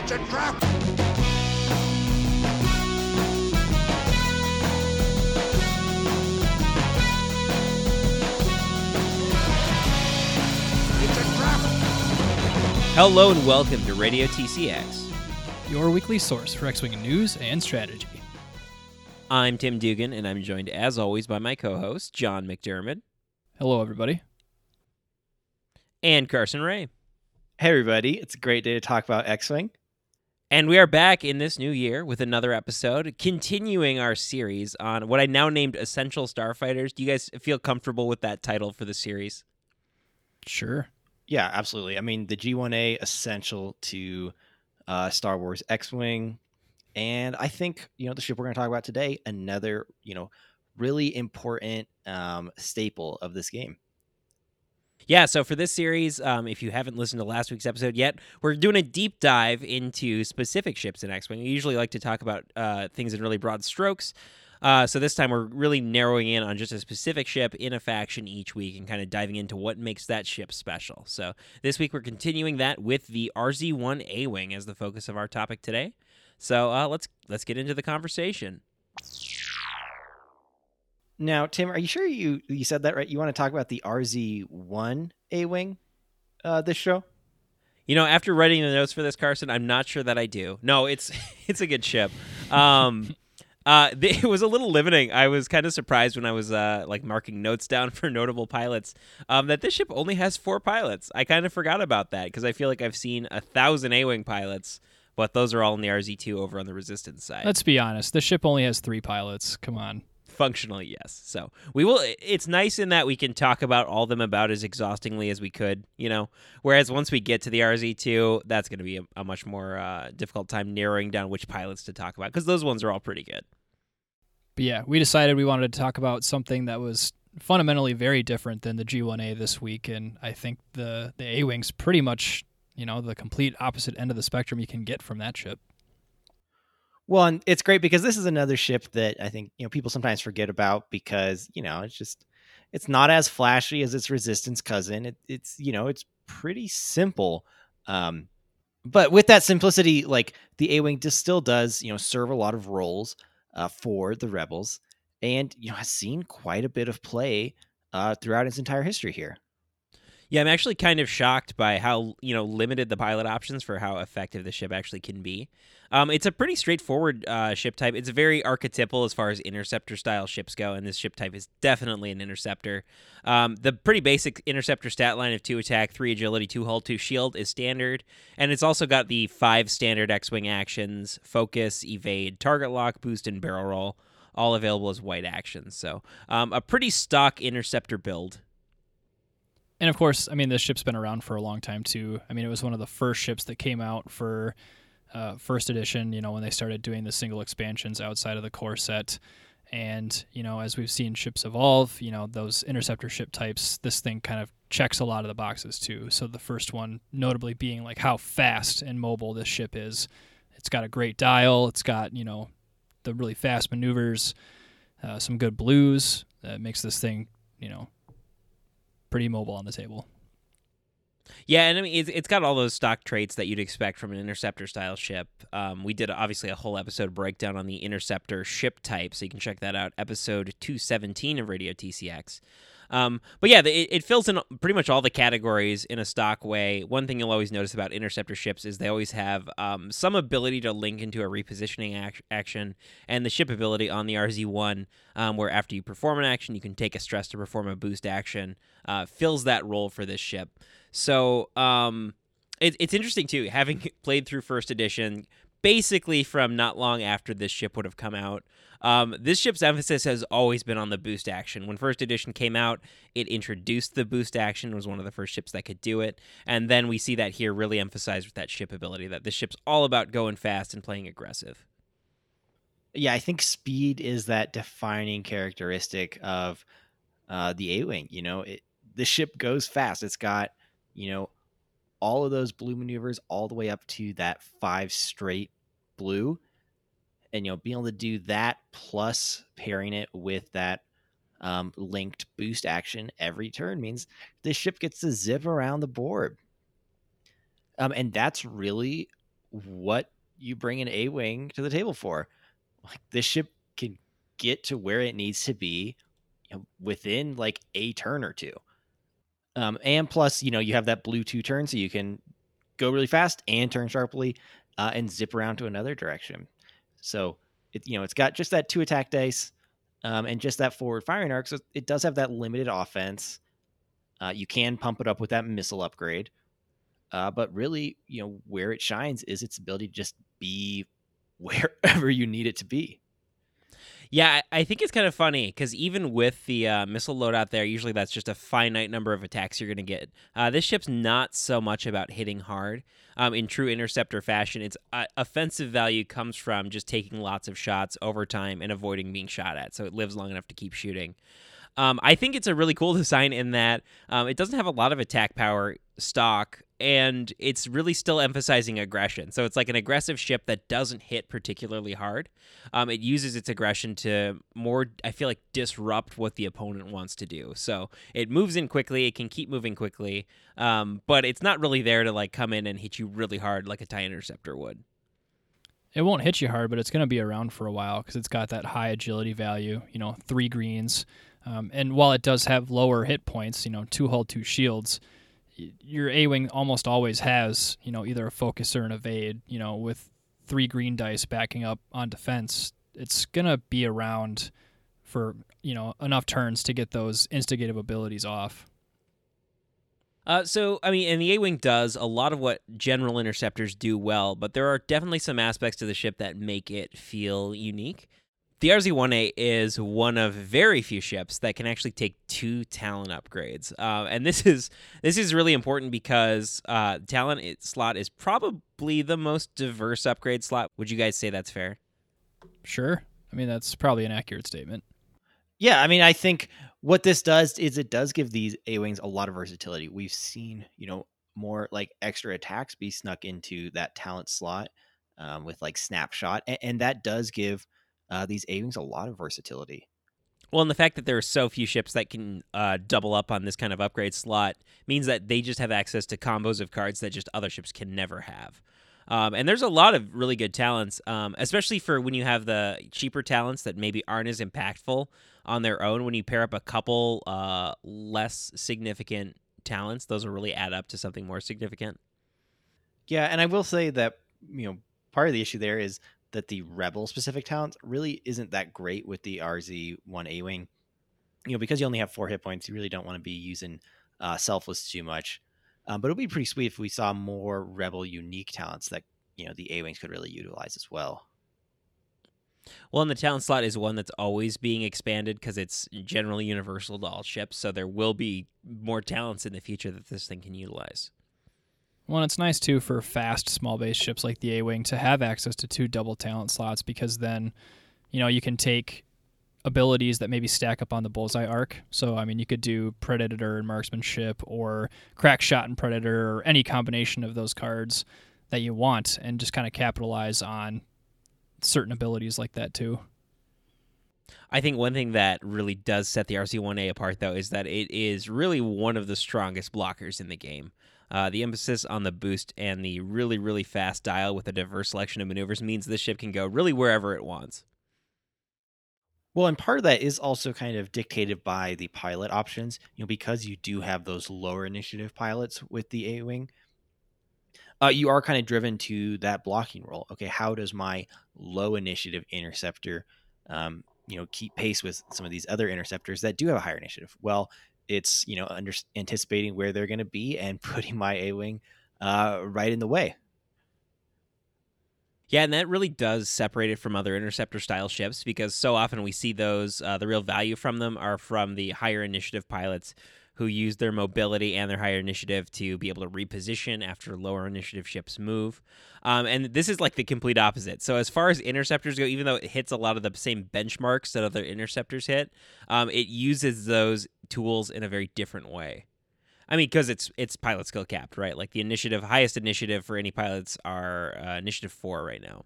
It's a trap! It's a trap! Hello and welcome to Radio TCX. your weekly source for X Wing news and strategy. I'm Tim Dugan, and I'm joined, as always, by my co host, John McDermott Hello, everybody. and Carson Ray. Hey, everybody. It's a great day to talk about X Wing. And we are back in this new year with another episode, continuing our series on what I now named Essential Starfighters. Do you guys feel comfortable with that title for the series? Sure. Yeah, absolutely. I mean, the G1A essential to uh, Star Wars X Wing. And I think, you know, the ship we're going to talk about today, another, you know, really important um, staple of this game. Yeah, so for this series, um, if you haven't listened to last week's episode yet, we're doing a deep dive into specific ships in X Wing. We usually like to talk about uh, things in really broad strokes. Uh, so this time we're really narrowing in on just a specific ship in a faction each week and kind of diving into what makes that ship special. So this week we're continuing that with the RZ1 A Wing as the focus of our topic today. So uh, let's let's get into the conversation. Now, Tim, are you sure you, you said that right? You want to talk about the RZ1 A Wing uh, this show? You know, after writing the notes for this, Carson, I'm not sure that I do. No, it's it's a good ship. Um, uh, it was a little limiting. I was kind of surprised when I was uh, like marking notes down for notable pilots um, that this ship only has four pilots. I kind of forgot about that because I feel like I've seen a thousand A-wing pilots, but those are all in the RZ2 over on the Resistance side. Let's be honest. The ship only has three pilots. Come on. Functionally, yes. So we will. It's nice in that we can talk about all them about as exhaustingly as we could, you know. Whereas once we get to the RZ2, that's going to be a, a much more uh, difficult time narrowing down which pilots to talk about because those ones are all pretty good. But yeah, we decided we wanted to talk about something that was fundamentally very different than the G1A this week, and I think the the A Wing's pretty much you know the complete opposite end of the spectrum you can get from that ship. Well, and it's great because this is another ship that I think you know people sometimes forget about because you know it's just it's not as flashy as its Resistance cousin. It, it's you know it's pretty simple, um, but with that simplicity, like the A wing just still does you know serve a lot of roles uh, for the Rebels, and you know has seen quite a bit of play uh, throughout its entire history here. Yeah, I'm actually kind of shocked by how you know limited the pilot options for how effective the ship actually can be. Um, it's a pretty straightforward uh, ship type. It's very archetypal as far as interceptor style ships go, and this ship type is definitely an interceptor. Um, the pretty basic interceptor stat line of two attack, three agility, two hull, two shield is standard, and it's also got the five standard X-wing actions: focus, evade, target lock, boost, and barrel roll, all available as white actions. So um, a pretty stock interceptor build. And of course, I mean this ship's been around for a long time too. I mean it was one of the first ships that came out for uh, first edition. You know when they started doing the single expansions outside of the core set. And you know, as we've seen ships evolve, you know those interceptor ship types, this thing kind of checks a lot of the boxes too. So the first one, notably being like how fast and mobile this ship is. It's got a great dial. It's got you know the really fast maneuvers, uh, some good blues that makes this thing you know pretty mobile on the table. Yeah, and I mean it's, it's got all those stock traits that you'd expect from an interceptor style ship. Um, we did obviously a whole episode breakdown on the interceptor ship type, so you can check that out, episode two seventeen of Radio TCX. Um, but yeah, it, it fills in pretty much all the categories in a stock way. One thing you'll always notice about interceptor ships is they always have um, some ability to link into a repositioning ac- action, and the ship ability on the RZ1, um, where after you perform an action, you can take a stress to perform a boost action, uh, fills that role for this ship. So um, it, it's interesting too, having played through first edition, basically from not long after this ship would have come out. Um, this ship's emphasis has always been on the boost action. When first edition came out, it introduced the boost action. Was one of the first ships that could do it, and then we see that here really emphasized with that ship ability. That this ship's all about going fast and playing aggressive. Yeah, I think speed is that defining characteristic of uh, the A wing. You know, it, the ship goes fast. It's got you know all of those blue maneuvers all the way up to that five straight blue and you know being able to do that plus pairing it with that um, linked boost action every turn means this ship gets to zip around the board um, and that's really what you bring an A wing to the table for. Like this ship can get to where it needs to be you know, within like a turn or two. Um, and plus, you know, you have that blue two turn, so you can go really fast and turn sharply uh, and zip around to another direction. So it, you know, it's got just that two attack dice um, and just that forward firing arc. So it does have that limited offense. Uh, you can pump it up with that missile upgrade. Uh, but really, you know, where it shines is its ability to just be wherever you need it to be. Yeah, I think it's kind of funny because even with the uh, missile loadout there, usually that's just a finite number of attacks you're going to get. Uh, this ship's not so much about hitting hard. Um, in true interceptor fashion, its uh, offensive value comes from just taking lots of shots over time and avoiding being shot at, so it lives long enough to keep shooting. Um, I think it's a really cool design in that um, it doesn't have a lot of attack power stock and it's really still emphasizing aggression. So it's like an aggressive ship that doesn't hit particularly hard. Um, it uses its aggression to more, I feel like, disrupt what the opponent wants to do. So it moves in quickly. It can keep moving quickly, um, but it's not really there to like come in and hit you really hard like a tie interceptor would. It won't hit you hard, but it's going to be around for a while because it's got that high agility value. You know, three greens, um, and while it does have lower hit points, you know, two hull, two shields your A wing almost always has, you know, either a focus or an evade. You know, with three green dice backing up on defense, it's gonna be around for you know enough turns to get those instigative abilities off. Uh, so, I mean, and the A Wing does a lot of what general interceptors do well, but there are definitely some aspects to the ship that make it feel unique. The RZ-1A is one of very few ships that can actually take two talent upgrades, uh, and this is this is really important because uh, talent slot is probably the most diverse upgrade slot. Would you guys say that's fair? Sure. I mean, that's probably an accurate statement. Yeah, I mean, I think what this does is it does give these A wings a lot of versatility. We've seen, you know, more like extra attacks be snuck into that talent slot um, with like snapshot, and, and that does give uh, these A wings a lot of versatility. Well, and the fact that there are so few ships that can uh, double up on this kind of upgrade slot means that they just have access to combos of cards that just other ships can never have. Um, and there's a lot of really good talents, um, especially for when you have the cheaper talents that maybe aren't as impactful on their own. When you pair up a couple uh, less significant talents, those will really add up to something more significant. Yeah, and I will say that you know part of the issue there is that the rebel specific talent really isn't that great with the RZ1 A Wing. You know, because you only have four hit points, you really don't want to be using uh, selfless too much. Um, but it would be pretty sweet if we saw more rebel unique talents that you know the A Wings could really utilize as well. Well, and the talent slot is one that's always being expanded because it's generally universal to all ships. So there will be more talents in the future that this thing can utilize. Well, it's nice too for fast small base ships like the A Wing to have access to two double talent slots because then, you know, you can take abilities that maybe stack up on the bullseye arc. So, I mean, you could do Predator and Marksmanship or Crack Shot and Predator or any combination of those cards that you want and just kind of capitalize on certain abilities like that too. I think one thing that really does set the RZ1A apart, though, is that it is really one of the strongest blockers in the game. Uh, the emphasis on the boost and the really, really fast dial with a diverse selection of maneuvers means this ship can go really wherever it wants. Well, and part of that is also kind of dictated by the pilot options, you know, because you do have those lower initiative pilots with the A Wing. Uh, you are kind of driven to that blocking role. Okay, how does my low initiative interceptor, um, you know, keep pace with some of these other interceptors that do have a higher initiative? Well, it's you know under, anticipating where they're going to be and putting my A wing uh, right in the way. Yeah, and that really does separate it from other interceptor style ships because so often we see those uh, the real value from them are from the higher initiative pilots who use their mobility and their higher initiative to be able to reposition after lower initiative ships move. Um, and this is like the complete opposite. So as far as interceptors go, even though it hits a lot of the same benchmarks that other interceptors hit, um, it uses those tools in a very different way. I mean, because it's it's pilot skill capped, right? Like the initiative, highest initiative for any pilots are uh, initiative four right now.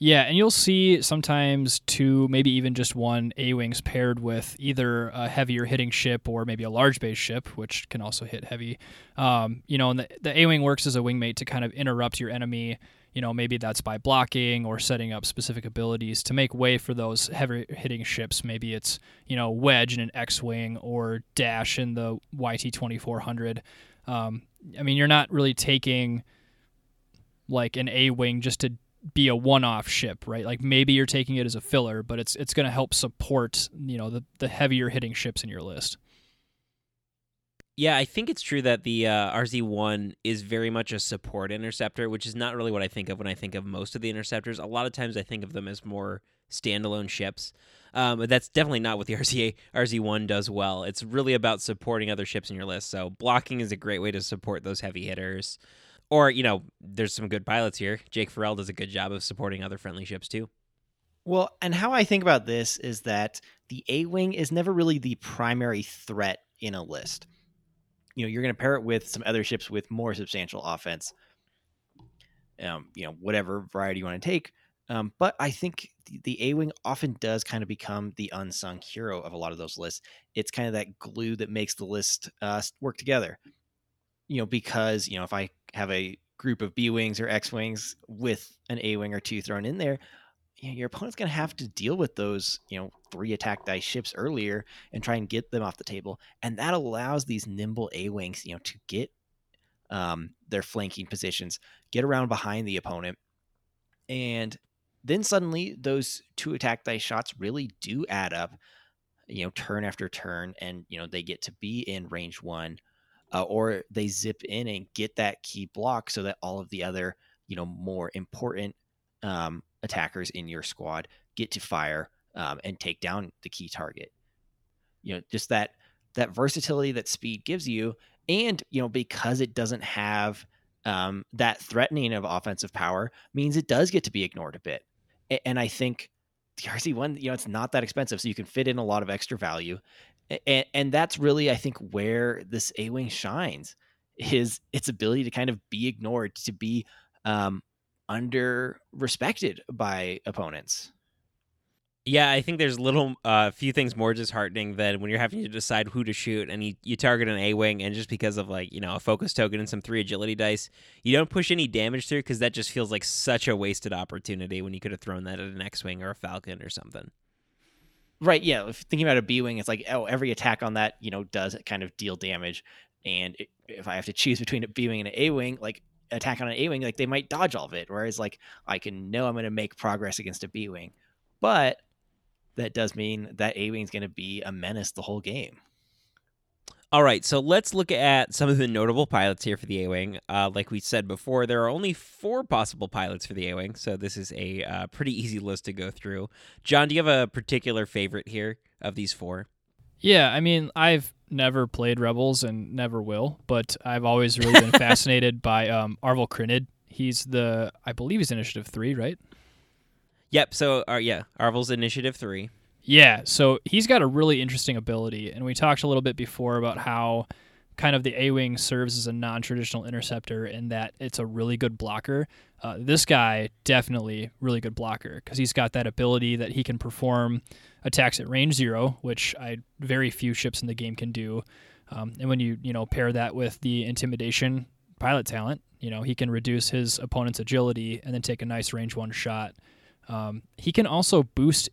Yeah, and you'll see sometimes two, maybe even just one A wings paired with either a heavier hitting ship or maybe a large base ship, which can also hit heavy. Um, you know, and the, the A wing works as a wingmate to kind of interrupt your enemy. You know, maybe that's by blocking or setting up specific abilities to make way for those heavy hitting ships. Maybe it's, you know, Wedge in an X Wing or Dash in the YT 2400. Um, I mean, you're not really taking like an A Wing just to be a one-off ship, right? Like maybe you're taking it as a filler, but it's it's going to help support, you know, the the heavier hitting ships in your list. Yeah, I think it's true that the uh, RZ1 is very much a support interceptor, which is not really what I think of when I think of most of the interceptors. A lot of times I think of them as more standalone ships. Um, but that's definitely not what the RZA RZ1 does well. It's really about supporting other ships in your list. So blocking is a great way to support those heavy hitters. Or, you know, there's some good pilots here. Jake Farrell does a good job of supporting other friendly ships too. Well, and how I think about this is that the A Wing is never really the primary threat in a list. You know, you're going to pair it with some other ships with more substantial offense. Um, you know, whatever variety you want to take. Um, but I think the, the A Wing often does kind of become the unsung hero of a lot of those lists. It's kind of that glue that makes the list uh, work together. You know, because, you know, if I have a group of B wings or X wings with an A wing or two thrown in there, you know, your opponent's going to have to deal with those, you know, three attack dice ships earlier and try and get them off the table. And that allows these nimble A wings, you know, to get um, their flanking positions, get around behind the opponent. And then suddenly those two attack dice shots really do add up, you know, turn after turn. And, you know, they get to be in range one uh, or they zip in and get that key block so that all of the other you know more important um, attackers in your squad get to fire um, and take down the key target. You know just that that versatility that speed gives you and you know because it doesn't have um, that threatening of offensive power means it does get to be ignored a bit. And i think the rz1 you know it's not that expensive so you can fit in a lot of extra value. And, and that's really i think where this a-wing shines is its ability to kind of be ignored to be um, under respected by opponents yeah, I think there's little, a uh, few things more disheartening than when you're having to decide who to shoot, and you, you target an A wing, and just because of like you know a focus token and some three agility dice, you don't push any damage through because that just feels like such a wasted opportunity when you could have thrown that at an X wing or a Falcon or something. Right. Yeah. If thinking about a B wing, it's like oh, every attack on that you know does kind of deal damage, and if I have to choose between a B wing and an A wing, like attack on an A wing, like they might dodge all of it. Whereas like I can know I'm going to make progress against a B wing, but that does mean that A wing is going to be a menace the whole game. All right, so let's look at some of the notable pilots here for the A Wing. Uh, like we said before, there are only four possible pilots for the A Wing, so this is a uh, pretty easy list to go through. John, do you have a particular favorite here of these four? Yeah, I mean, I've never played Rebels and never will, but I've always really been fascinated by um, Arvel Crynyd. He's the, I believe he's Initiative 3, right? Yep, so, uh, yeah, Arvel's Initiative 3. Yeah, so he's got a really interesting ability, and we talked a little bit before about how kind of the A Wing serves as a non traditional interceptor in that it's a really good blocker. Uh, this guy, definitely really good blocker because he's got that ability that he can perform attacks at range zero, which I very few ships in the game can do. Um, and when you you know pair that with the intimidation pilot talent, you know he can reduce his opponent's agility and then take a nice range one shot. Um, he can also boost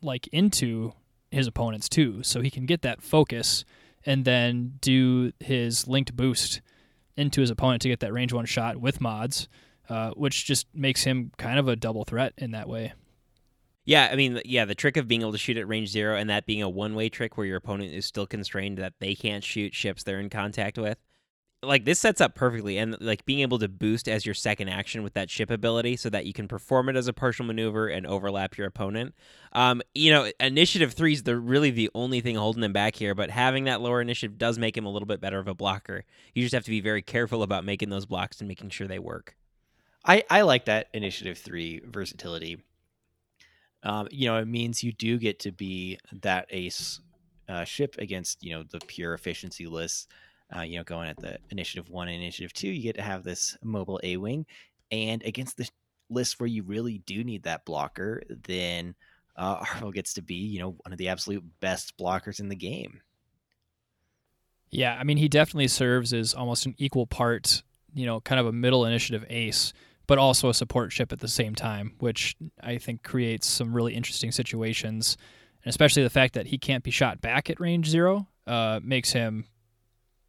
like into his opponents too, so he can get that focus and then do his linked boost into his opponent to get that range one shot with mods, uh, which just makes him kind of a double threat in that way. Yeah, I mean, yeah, the trick of being able to shoot at range zero and that being a one way trick where your opponent is still constrained that they can't shoot ships they're in contact with like this sets up perfectly and like being able to boost as your second action with that ship ability so that you can perform it as a partial maneuver and overlap your opponent. Um you know initiative three is the really the only thing holding him back here but having that lower initiative does make him a little bit better of a blocker. You just have to be very careful about making those blocks and making sure they work. I i like that initiative three versatility. Um you know it means you do get to be that ace uh, ship against you know the pure efficiency lists uh, you know, going at the initiative one and initiative two, you get to have this mobile A wing, and against the list where you really do need that blocker, then uh, Arvel gets to be, you know, one of the absolute best blockers in the game. Yeah, I mean, he definitely serves as almost an equal part, you know, kind of a middle initiative ace, but also a support ship at the same time, which I think creates some really interesting situations. And especially the fact that he can't be shot back at range zero uh, makes him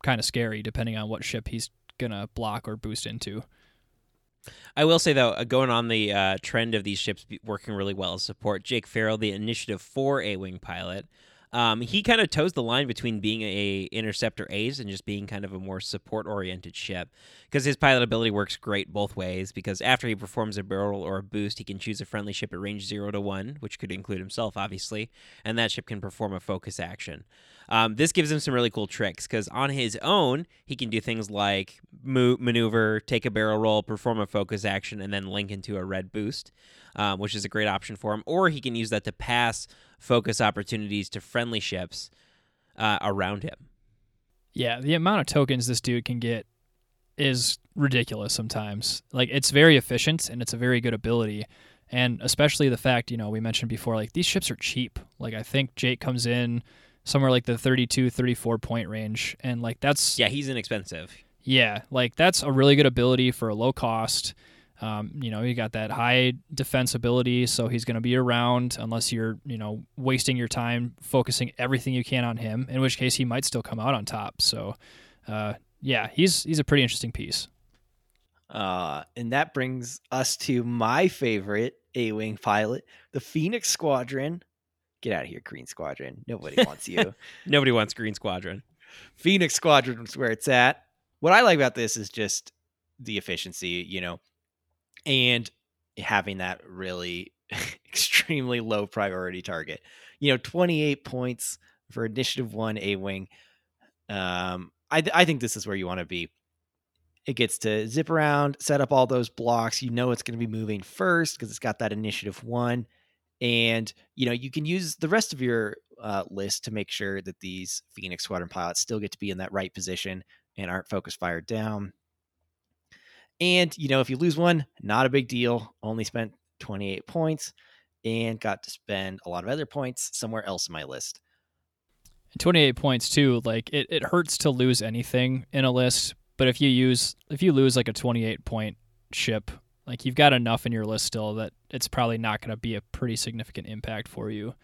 kind of scary depending on what ship he's to block or boost into. I will say though, uh, going on the uh, trend of these ships working really well as support, Jake Farrell, the Initiative Four A wing pilot, um, he kind of toes the line between being a interceptor ace and just being kind of a more support oriented ship because his pilot ability works great both ways because after he performs a barrel or a boost he can choose a friendly ship at range 0 to 1 which could include himself obviously and that ship can perform a focus action um, this gives him some really cool tricks because on his own he can do things like move, maneuver take a barrel roll perform a focus action and then link into a red boost um, which is a great option for him or he can use that to pass focus opportunities to friendly ships uh, around him. Yeah, the amount of tokens this dude can get is ridiculous sometimes. Like it's very efficient and it's a very good ability. And especially the fact, you know, we mentioned before like these ships are cheap. Like I think Jake comes in somewhere like the 32 34 point range and like that's Yeah, he's inexpensive. Yeah, like that's a really good ability for a low cost. Um, you know, he got that high defense ability, so he's going to be around unless you're, you know, wasting your time focusing everything you can on him. In which case, he might still come out on top. So, uh, yeah, he's he's a pretty interesting piece. Uh, and that brings us to my favorite A-wing pilot, the Phoenix Squadron. Get out of here, Green Squadron. Nobody wants you. Nobody wants Green Squadron. Phoenix Squadron is where it's at. What I like about this is just the efficiency. You know, and having that really extremely low priority target. You know, 28 points for Initiative 1 A Wing. Um, I, th- I think this is where you want to be. It gets to zip around, set up all those blocks. You know it's going to be moving first because it's got that Initiative 1. And, you know, you can use the rest of your uh, list to make sure that these Phoenix Squadron pilots still get to be in that right position and aren't focus fired down. And, you know, if you lose one, not a big deal. Only spent 28 points and got to spend a lot of other points somewhere else in my list. 28 points too, like it, it hurts to lose anything in a list, but if you use if you lose like a 28 point ship, like you've got enough in your list still that it's probably not going to be a pretty significant impact for you.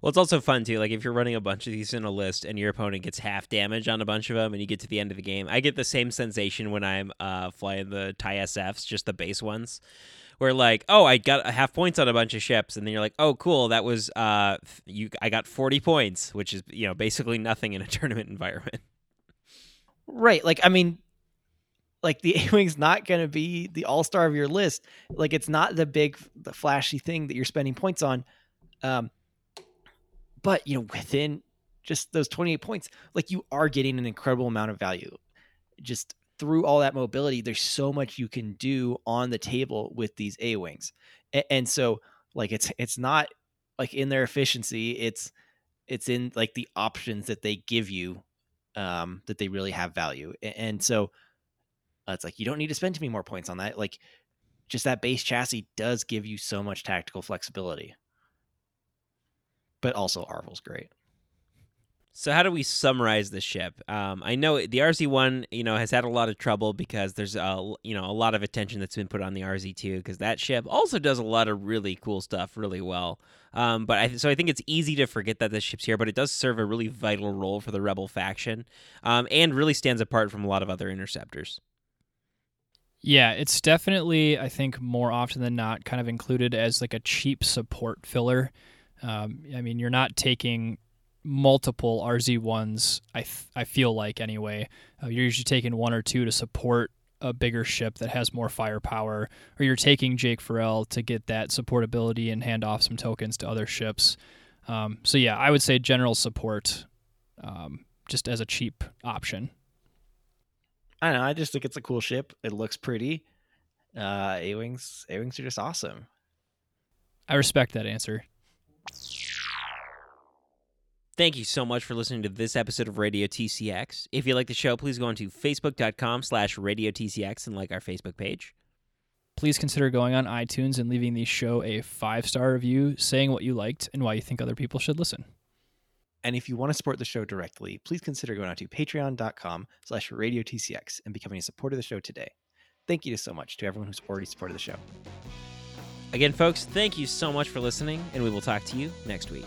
Well, it's also fun too. Like if you're running a bunch of these in a list and your opponent gets half damage on a bunch of them, and you get to the end of the game, I get the same sensation when I'm uh, flying the TIE SFs, just the base ones, where like, oh, I got a half points on a bunch of ships, and then you're like, oh, cool, that was uh, you. I got 40 points, which is you know basically nothing in a tournament environment. Right. Like I mean, like the A Wing's not going to be the all star of your list. Like it's not the big, the flashy thing that you're spending points on. Um, but you know, within just those 28 points, like you are getting an incredible amount of value. Just through all that mobility, there's so much you can do on the table with these A wings, and, and so like it's it's not like in their efficiency, it's it's in like the options that they give you um that they really have value, and, and so uh, it's like you don't need to spend too many more points on that. Like just that base chassis does give you so much tactical flexibility but also Arvel's great. So how do we summarize the ship? Um, I know the RZ one, you know, has had a lot of trouble because there's a you know a lot of attention that's been put on the RZ two because that ship also does a lot of really cool stuff really well. Um, but I, so I think it's easy to forget that this ship's here, but it does serve a really vital role for the Rebel faction, um, and really stands apart from a lot of other interceptors. Yeah, it's definitely I think more often than not kind of included as like a cheap support filler. Um, I mean, you're not taking multiple RZ1s, I, I feel like anyway. Uh, you're usually taking one or two to support a bigger ship that has more firepower, or you're taking Jake Farrell to get that supportability and hand off some tokens to other ships. Um, so, yeah, I would say general support um, just as a cheap option. I don't know. I just think it's a cool ship. It looks pretty. Uh, A wings, A wings are just awesome. I respect that answer. Thank you so much for listening to this episode of Radio TCX. If you like the show, please go on to facebook.com slash Radio TCX and like our Facebook page. please consider going on iTunes and leaving the show a five star review, saying what you liked and why you think other people should listen. And if you want to support the show directly, please consider going out to patreon.com slash radiotcx and becoming a supporter of the show today. Thank you so much to everyone who's already supported the show. Again, folks, thank you so much for listening, and we will talk to you next week.